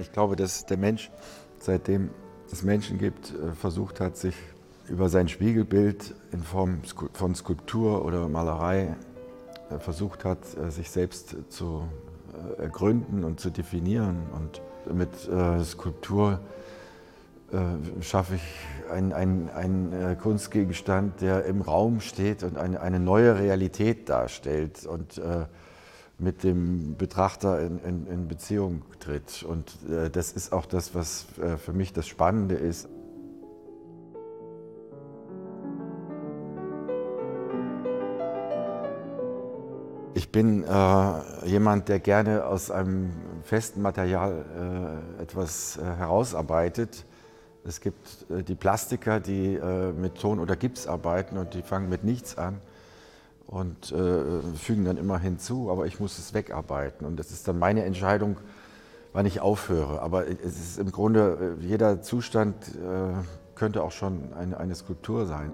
Ich glaube, dass der Mensch, seitdem es Menschen gibt, äh, versucht hat, sich über sein Spiegelbild in Form von Skulptur oder Malerei äh, versucht hat, äh, sich selbst zu ergründen und zu definieren. Und mit Skulptur schaffe ich einen, einen, einen Kunstgegenstand, der im Raum steht und eine, neue Realität darstellt. Und mit dem Betrachter in, in, in Beziehung tritt. Und äh, das ist auch das, was äh, für mich das Spannende ist. Ich bin äh, jemand, der gerne aus einem festen Material äh, etwas äh, herausarbeitet. Es gibt äh, die Plastiker, die mit Ton oder Gips arbeiten und die fangen mit nichts an und äh, fügen dann immer hinzu, aber ich muss es wegarbeiten. Und das ist dann meine Entscheidung, wann ich aufhöre. Aber es ist im Grunde, äh, jeder Zustand äh, könnte auch schon eine, eine Skulptur sein.